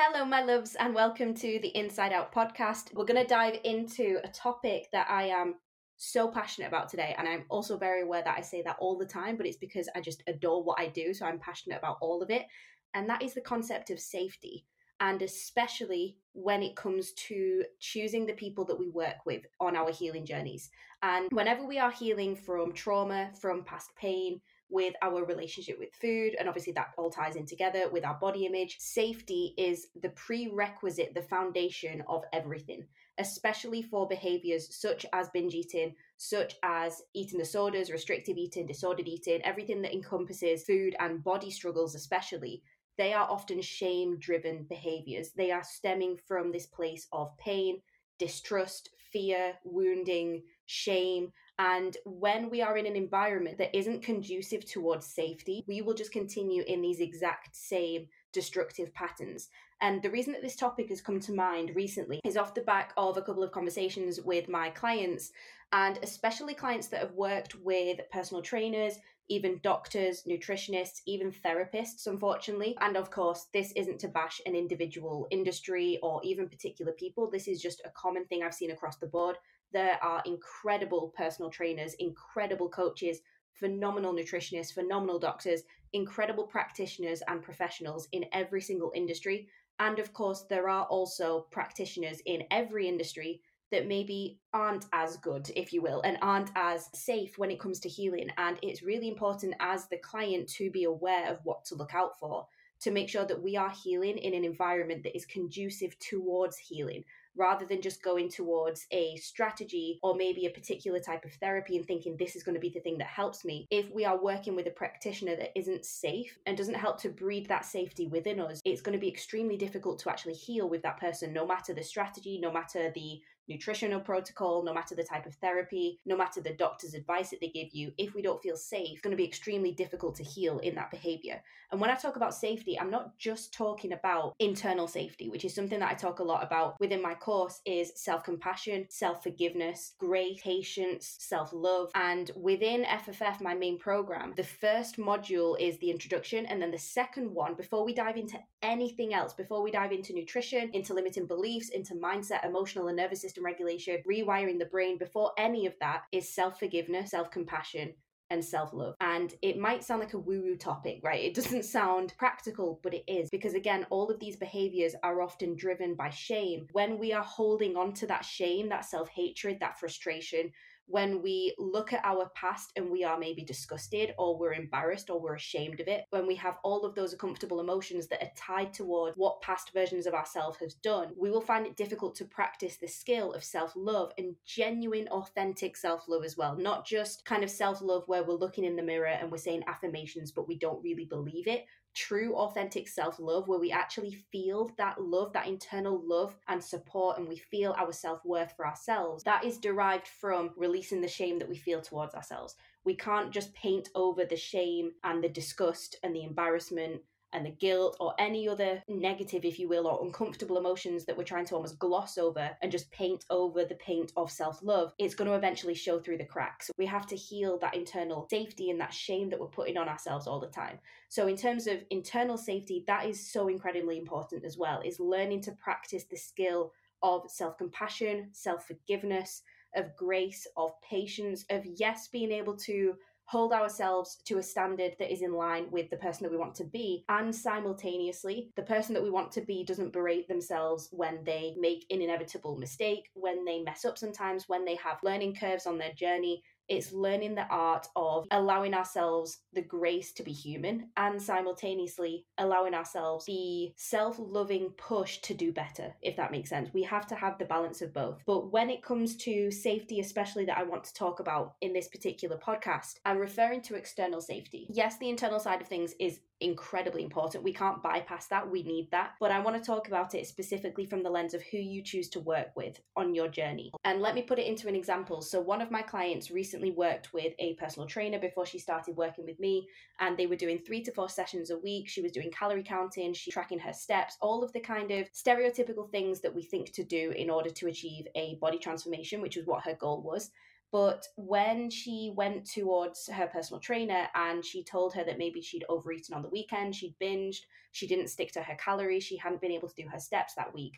Hello, my loves, and welcome to the Inside Out podcast. We're going to dive into a topic that I am so passionate about today. And I'm also very aware that I say that all the time, but it's because I just adore what I do. So I'm passionate about all of it. And that is the concept of safety. And especially when it comes to choosing the people that we work with on our healing journeys. And whenever we are healing from trauma, from past pain, with our relationship with food, and obviously that all ties in together with our body image. Safety is the prerequisite, the foundation of everything, especially for behaviors such as binge eating, such as eating disorders, restrictive eating, disordered eating, everything that encompasses food and body struggles, especially. They are often shame driven behaviors. They are stemming from this place of pain, distrust, fear, wounding, shame, and when we are in an environment that isn't conducive towards safety, we will just continue in these exact same destructive patterns. And the reason that this topic has come to mind recently is off the back of a couple of conversations with my clients, and especially clients that have worked with personal trainers, even doctors, nutritionists, even therapists, unfortunately. And of course, this isn't to bash an individual industry or even particular people. This is just a common thing I've seen across the board there are incredible personal trainers, incredible coaches, phenomenal nutritionists, phenomenal doctors, incredible practitioners and professionals in every single industry. And of course, there are also practitioners in every industry that maybe aren't as good, if you will, and aren't as safe when it comes to healing. And it's really important as the client to be aware of what to look out for to make sure that we are healing in an environment that is conducive towards healing rather than just going towards a strategy or maybe a particular type of therapy and thinking this is going to be the thing that helps me. If we are working with a practitioner that isn't safe and doesn't help to breed that safety within us, it's going to be extremely difficult to actually heal with that person, no matter the strategy, no matter the nutritional protocol, no matter the type of therapy, no matter the doctor's advice that they give you, if we don't feel safe, it's going to be extremely difficult to heal in that behavior. And when I talk about safety, I'm not just talking about internal safety, which is something that I talk a lot about within my course is self-compassion, self-forgiveness, grace, patience, self-love. And within FFF, my main program, the first module is the introduction and then the second one before we dive into anything else, before we dive into nutrition, into limiting beliefs, into mindset, emotional and nervous system regulation, rewiring the brain, before any of that is self forgiveness, self compassion, and self love. And it might sound like a woo woo topic, right? It doesn't sound practical, but it is because, again, all of these behaviors are often driven by shame. When we are holding on to that shame, that self hatred, that frustration, when we look at our past and we are maybe disgusted or we're embarrassed or we're ashamed of it, when we have all of those uncomfortable emotions that are tied toward what past versions of ourselves have done, we will find it difficult to practice the skill of self love and genuine, authentic self love as well. Not just kind of self love where we're looking in the mirror and we're saying affirmations, but we don't really believe it true, authentic self love, where we actually feel that love, that internal love and support, and we feel our self worth for ourselves, that is derived from releasing the shame that we feel towards ourselves. We can't just paint over the shame and the disgust and the embarrassment and the guilt or any other negative, if you will, or uncomfortable emotions that we're trying to almost gloss over and just paint over the paint of self love, it's going to eventually show through the cracks. We have to heal that internal safety and that shame that we're putting on ourselves all the time. So, in terms of internal safety, that is so incredibly important as well, is learning to practice the skill of self compassion, self forgiveness, of grace, of patience, of yes, being able to hold ourselves to a standard that is in line with the person that we want to be. And simultaneously, the person that we want to be doesn't berate themselves when they make an inevitable mistake, when they mess up sometimes, when they have learning curves on their journey. It's learning the art of allowing ourselves the grace to be human and simultaneously allowing ourselves the self loving push to do better, if that makes sense. We have to have the balance of both. But when it comes to safety, especially that I want to talk about in this particular podcast, I'm referring to external safety. Yes, the internal side of things is incredibly important. We can't bypass that. We need that. But I want to talk about it specifically from the lens of who you choose to work with on your journey. And let me put it into an example. So, one of my clients recently worked with a personal trainer before she started working with me, and they were doing three to four sessions a week. She was doing calorie counting, she tracking her steps, all of the kind of stereotypical things that we think to do in order to achieve a body transformation, which was what her goal was. But when she went towards her personal trainer and she told her that maybe she'd overeaten on the weekend, she'd binged, she didn't stick to her calories, she hadn't been able to do her steps that week,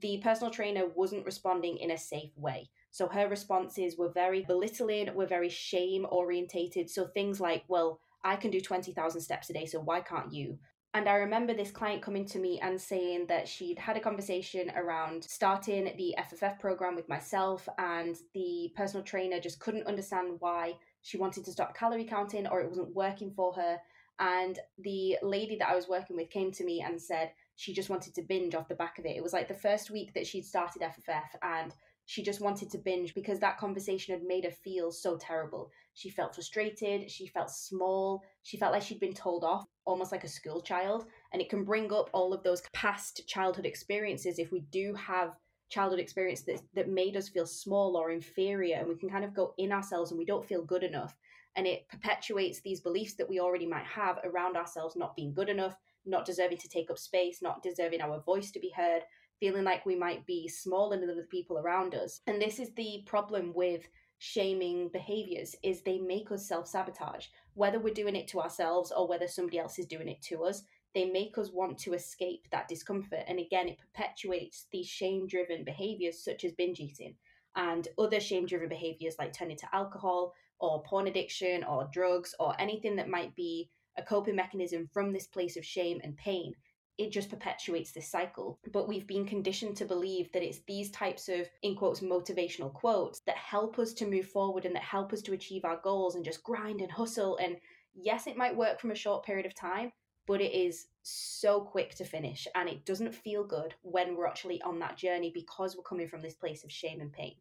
the personal trainer wasn't responding in a safe way. So her responses were very belittling, were very shame orientated. So things like, well, I can do 20,000 steps a day, so why can't you? And I remember this client coming to me and saying that she'd had a conversation around starting the FFF program with myself, and the personal trainer just couldn't understand why she wanted to stop calorie counting or it wasn't working for her. And the lady that I was working with came to me and said she just wanted to binge off the back of it. It was like the first week that she'd started FFF, and she just wanted to binge because that conversation had made her feel so terrible. She felt frustrated, she felt small, she felt like she'd been told off, almost like a school child. And it can bring up all of those past childhood experiences if we do have childhood experience that, that made us feel small or inferior and we can kind of go in ourselves and we don't feel good enough and it perpetuates these beliefs that we already might have around ourselves not being good enough not deserving to take up space not deserving our voice to be heard feeling like we might be smaller than the people around us. And this is the problem with shaming behaviors is they make us self-sabotage whether we're doing it to ourselves or whether somebody else is doing it to us they make us want to escape that discomfort and again it perpetuates these shame-driven behaviors such as binge eating and other shame-driven behaviors like turning to alcohol or porn addiction or drugs or anything that might be a coping mechanism from this place of shame and pain it just perpetuates this cycle. But we've been conditioned to believe that it's these types of, in quotes, motivational quotes that help us to move forward and that help us to achieve our goals and just grind and hustle. And yes, it might work from a short period of time, but it is so quick to finish and it doesn't feel good when we're actually on that journey because we're coming from this place of shame and pain.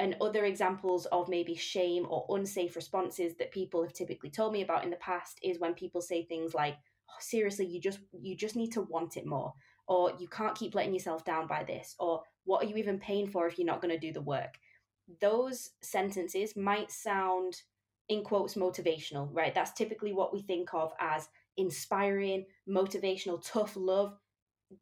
And other examples of maybe shame or unsafe responses that people have typically told me about in the past is when people say things like, oh, seriously you just you just need to want it more or you can't keep letting yourself down by this or what are you even paying for if you're not going to do the work? Those sentences might sound in quotes motivational right? That's typically what we think of as inspiring motivational tough love.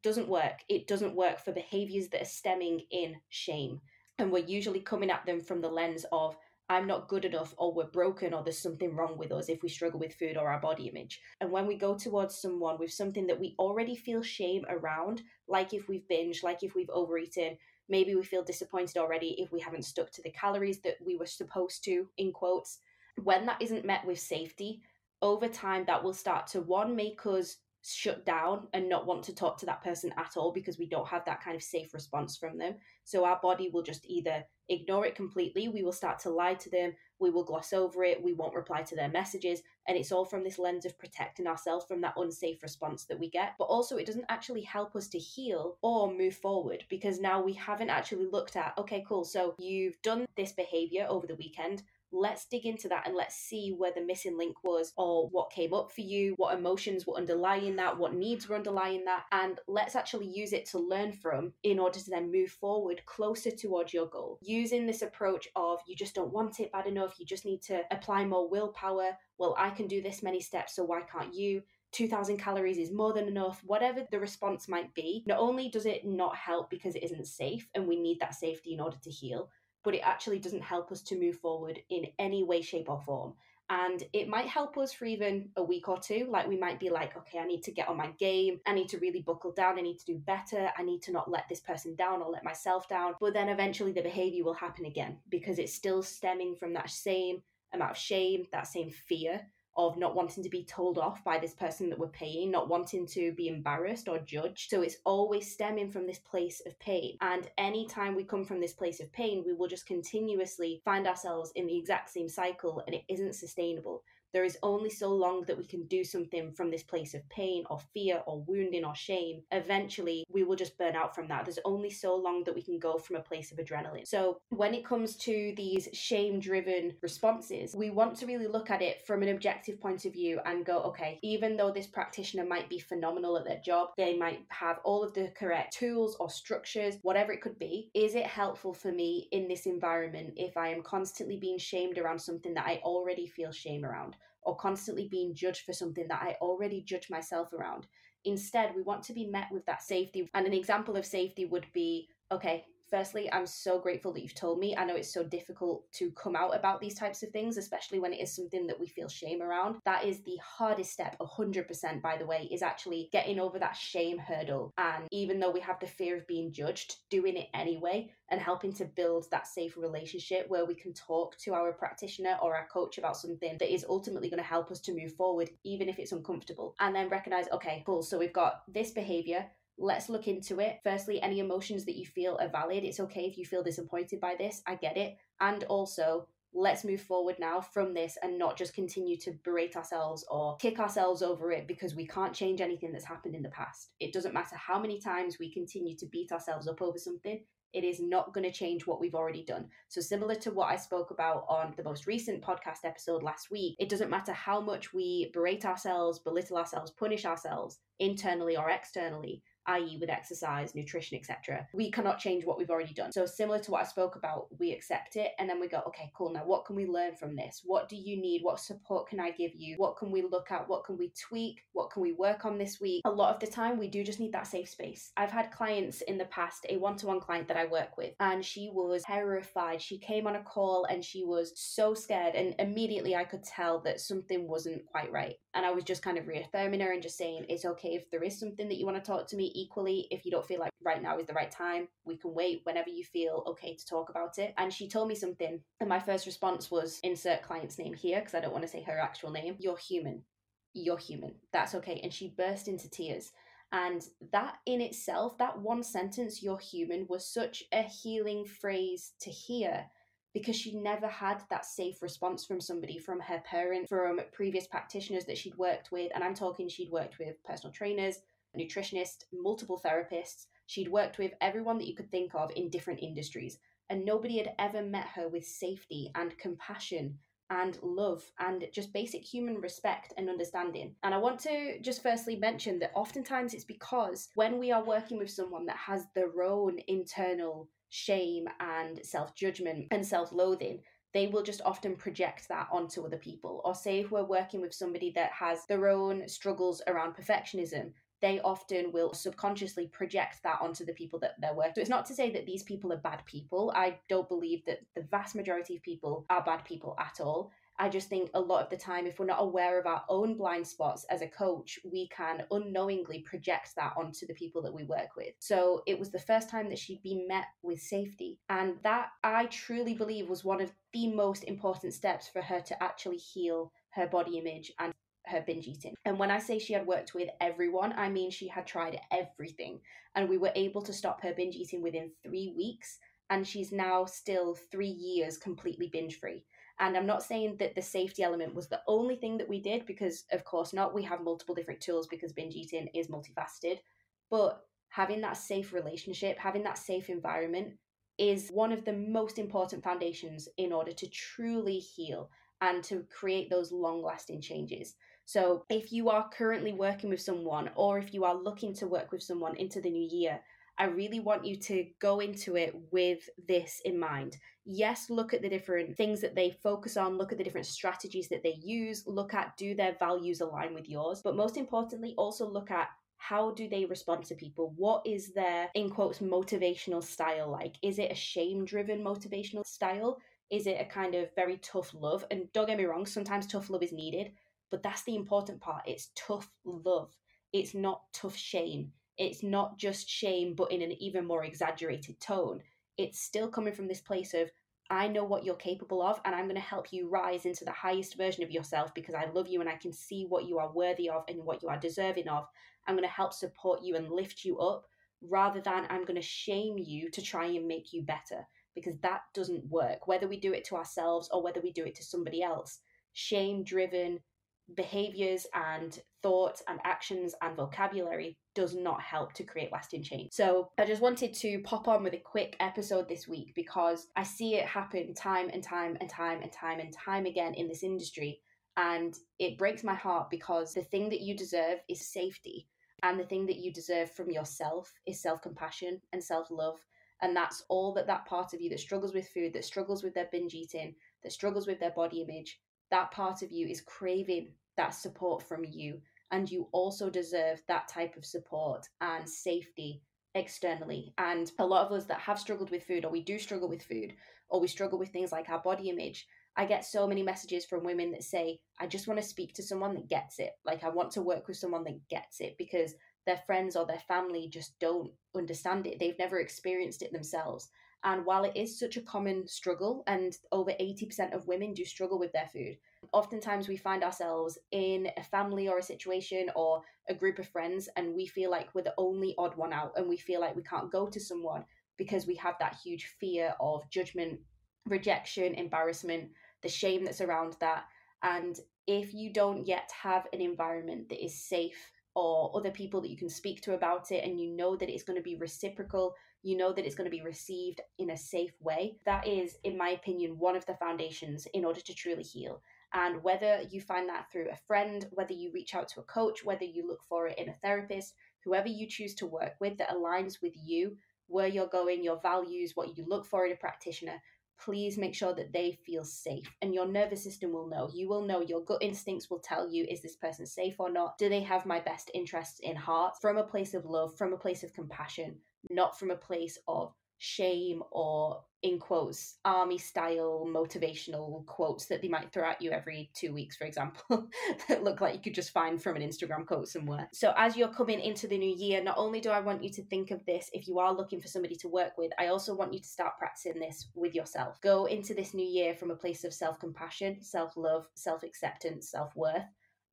Doesn't work. It doesn't work for behaviors that are stemming in shame and we're usually coming at them from the lens of I'm not good enough or we're broken or there's something wrong with us if we struggle with food or our body image. And when we go towards someone with something that we already feel shame around, like if we've binged, like if we've overeaten, maybe we feel disappointed already if we haven't stuck to the calories that we were supposed to, in quotes, when that isn't met with safety, over time that will start to one make us shut down and not want to talk to that person at all because we don't have that kind of safe response from them. So our body will just either ignore it completely, we will start to lie to them, we will gloss over it, we won't reply to their messages, and it's all from this lens of protecting ourselves from that unsafe response that we get. But also, it doesn't actually help us to heal or move forward because now we haven't actually looked at, okay, cool, so you've done this behavior over the weekend let's dig into that and let's see where the missing link was or what came up for you, what emotions were underlying that, what needs were underlying that, and let's actually use it to learn from in order to then move forward closer towards your goal. Using this approach of you just don't want it bad enough, you just need to apply more willpower. Well, I can do this many steps, so why can't you? 2000 calories is more than enough, whatever the response might be. Not only does it not help because it isn't safe and we need that safety in order to heal, but it actually doesn't help us to move forward in any way, shape, or form. And it might help us for even a week or two. Like we might be like, okay, I need to get on my game. I need to really buckle down. I need to do better. I need to not let this person down or let myself down. But then eventually the behavior will happen again because it's still stemming from that same amount of shame, that same fear of not wanting to be told off by this person that we're paying, not wanting to be embarrassed or judged. So it's always stemming from this place of pain. And anytime we come from this place of pain, we will just continuously find ourselves in the exact same cycle and it isn't sustainable. There is only so long that we can do something from this place of pain or fear or wounding or shame. Eventually, we will just burn out from that. There's only so long that we can go from a place of adrenaline. So, when it comes to these shame driven responses, we want to really look at it from an objective point of view and go, okay, even though this practitioner might be phenomenal at their job, they might have all of the correct tools or structures, whatever it could be, is it helpful for me in this environment if I am constantly being shamed around something that I already feel shame around? Or constantly being judged for something that I already judge myself around. Instead, we want to be met with that safety. And an example of safety would be okay, firstly, I'm so grateful that you've told me. I know it's so difficult to come out about these types of things, especially when it is something that we feel shame around. That is the hardest step, 100%, by the way, is actually getting over that shame hurdle. And even though we have the fear of being judged, doing it anyway and helping to build that safe relationship where we can talk to our practitioner or our coach about something that is ultimately going to help us to move forward, even if it's uncomfortable. And then recognize, okay, cool, so we've got this behavior let's look into it. Firstly, any emotions that you feel are valid. It's okay if you feel disappointed by this. I get it. And also, let's move forward now from this and not just continue to berate ourselves or kick ourselves over it because we can't change anything that's happened in the past. It doesn't matter how many times we continue to beat ourselves up over something, it is not going to change what we've already done. So, similar to what I spoke about on the most recent podcast episode last week, it doesn't matter how much we berate ourselves, belittle ourselves, punish ourselves internally or externally i.e., with exercise, nutrition, etc., we cannot change what we've already done. So, similar to what I spoke about, we accept it and then we go, okay, cool. Now, what can we learn from this? What do you need? What support can I give you? What can we look at? What can we tweak? What can we work on this week? A lot of the time, we do just need that safe space. I've had clients in the past, a one to one client that I work with, and she was terrified. She came on a call and she was so scared, and immediately I could tell that something wasn't quite right. And I was just kind of reaffirming her and just saying, it's okay if there is something that you want to talk to me equally, if you don't feel like right now is the right time, we can wait whenever you feel okay to talk about it. And she told me something, and my first response was insert client's name here because I don't want to say her actual name. You're human. You're human. That's okay. And she burst into tears. And that in itself, that one sentence, you're human, was such a healing phrase to hear because she never had that safe response from somebody, from her parent, from previous practitioners that she'd worked with. And I'm talking she'd worked with personal trainers, nutritionist, multiple therapists. She'd worked with everyone that you could think of in different industries, and nobody had ever met her with safety and compassion and love and just basic human respect and understanding. And I want to just firstly mention that oftentimes it's because when we are working with someone that has their own internal shame and self judgment and self loathing, they will just often project that onto other people. Or say if we're working with somebody that has their own struggles around perfectionism, they often will subconsciously project that onto the people that they're working. So it's not to say that these people are bad people. I don't believe that the vast majority of people are bad people at all. I just think a lot of the time, if we're not aware of our own blind spots as a coach, we can unknowingly project that onto the people that we work with. So it was the first time that she'd been met with safety. And that I truly believe was one of the most important steps for her to actually heal her body image and her binge eating. And when I say she had worked with everyone, I mean she had tried everything. And we were able to stop her binge eating within three weeks. And she's now still three years completely binge free. And I'm not saying that the safety element was the only thing that we did, because of course not. We have multiple different tools because binge eating is multifaceted. But having that safe relationship, having that safe environment is one of the most important foundations in order to truly heal and to create those long lasting changes. So, if you are currently working with someone or if you are looking to work with someone into the new year, I really want you to go into it with this in mind. Yes, look at the different things that they focus on, look at the different strategies that they use, look at do their values align with yours, but most importantly, also look at how do they respond to people? What is their, in quotes, motivational style like? Is it a shame driven motivational style? Is it a kind of very tough love? And don't get me wrong, sometimes tough love is needed, but that's the important part. It's tough love. It's not tough shame. It's not just shame, but in an even more exaggerated tone. It's still coming from this place of, I know what you're capable of, and I'm going to help you rise into the highest version of yourself because I love you and I can see what you are worthy of and what you are deserving of. I'm going to help support you and lift you up rather than I'm going to shame you to try and make you better because that doesn't work. Whether we do it to ourselves or whether we do it to somebody else, shame driven, behaviors and thoughts and actions and vocabulary does not help to create lasting change. So, I just wanted to pop on with a quick episode this week because I see it happen time and time and time and time and time again in this industry. And it breaks my heart because the thing that you deserve is safety. And the thing that you deserve from yourself is self compassion and self love. And that's all that that part of you that struggles with food, that struggles with their binge eating, that struggles with their body image, that part of you is craving that support from you. And you also deserve that type of support and safety externally. And a lot of us that have struggled with food, or we do struggle with food, or we struggle with things like our body image, I get so many messages from women that say, I just want to speak to someone that gets it. Like, I want to work with someone that gets it because their friends or their family just don't understand it. They've never experienced it themselves. And while it is such a common struggle, and over 80% of women do struggle with their food, oftentimes we find ourselves in a family or a situation or a group of friends, and we feel like we're the only odd one out, and we feel like we can't go to someone because we have that huge fear of judgment, rejection, embarrassment, the shame that's around that. And if you don't yet have an environment that is safe or other people that you can speak to about it, and you know that it's going to be reciprocal, you know that it's going to be received in a safe way, that is, in my opinion, one of the foundations in order to truly heal. And whether you find that through a friend, whether you reach out to a coach, whether you look for it in a therapist, whoever you choose to work with that aligns with you, where you're going, your values, what you look for in a practitioner, please make sure that they feel safe. And your nervous system will know. You will know. Your gut instincts will tell you is this person safe or not? Do they have my best interests in heart? From a place of love, from a place of compassion, not from a place of shame or in quotes army style motivational quotes that they might throw at you every two weeks for example that look like you could just find from an instagram quote somewhere. So as you're coming into the new year not only do i want you to think of this if you are looking for somebody to work with i also want you to start practicing this with yourself. Go into this new year from a place of self-compassion self-love self-acceptance self-worth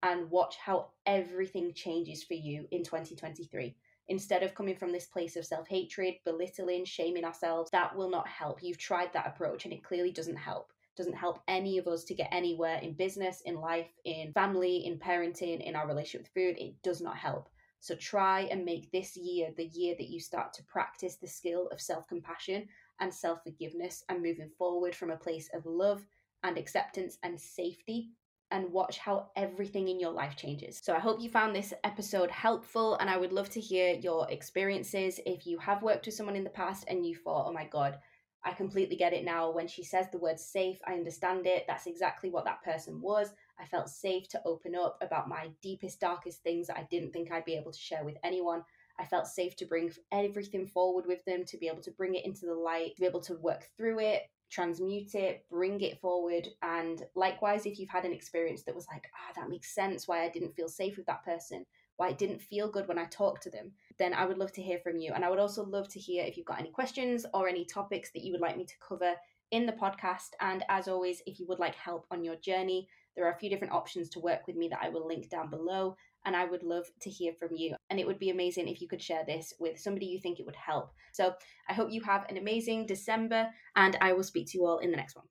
and watch how everything changes for you in 2023 instead of coming from this place of self hatred, belittling, shaming ourselves, that will not help. You've tried that approach and it clearly doesn't help. Doesn't help any of us to get anywhere in business, in life, in family, in parenting, in our relationship with food. It does not help. So try and make this year the year that you start to practice the skill of self compassion and self forgiveness and moving forward from a place of love and acceptance and safety and watch how everything in your life changes. So I hope you found this episode helpful and I would love to hear your experiences. If you have worked with someone in the past and you thought, oh my God, I completely get it now. When she says the word safe, I understand it. That's exactly what that person was. I felt safe to open up about my deepest, darkest things that I didn't think I'd be able to share with anyone. I felt safe to bring everything forward with them, to be able to bring it into the light, to be able to work through it, transmute it, bring it forward. And likewise, if you've had an experience that was like, ah, that makes sense why I didn't feel safe with that person, why it didn't feel good when I talked to them, then I would love to hear from you. And I would also love to hear if you've got any questions or any topics that you would like me to cover in the podcast. And as always, if you would like help on your journey, there are a few different options to work with me that I will link down below and I would love to hear from you. And it would be amazing if you could share this with somebody you think it would help. So I hope you have an amazing December, and I will speak to you all in the next one.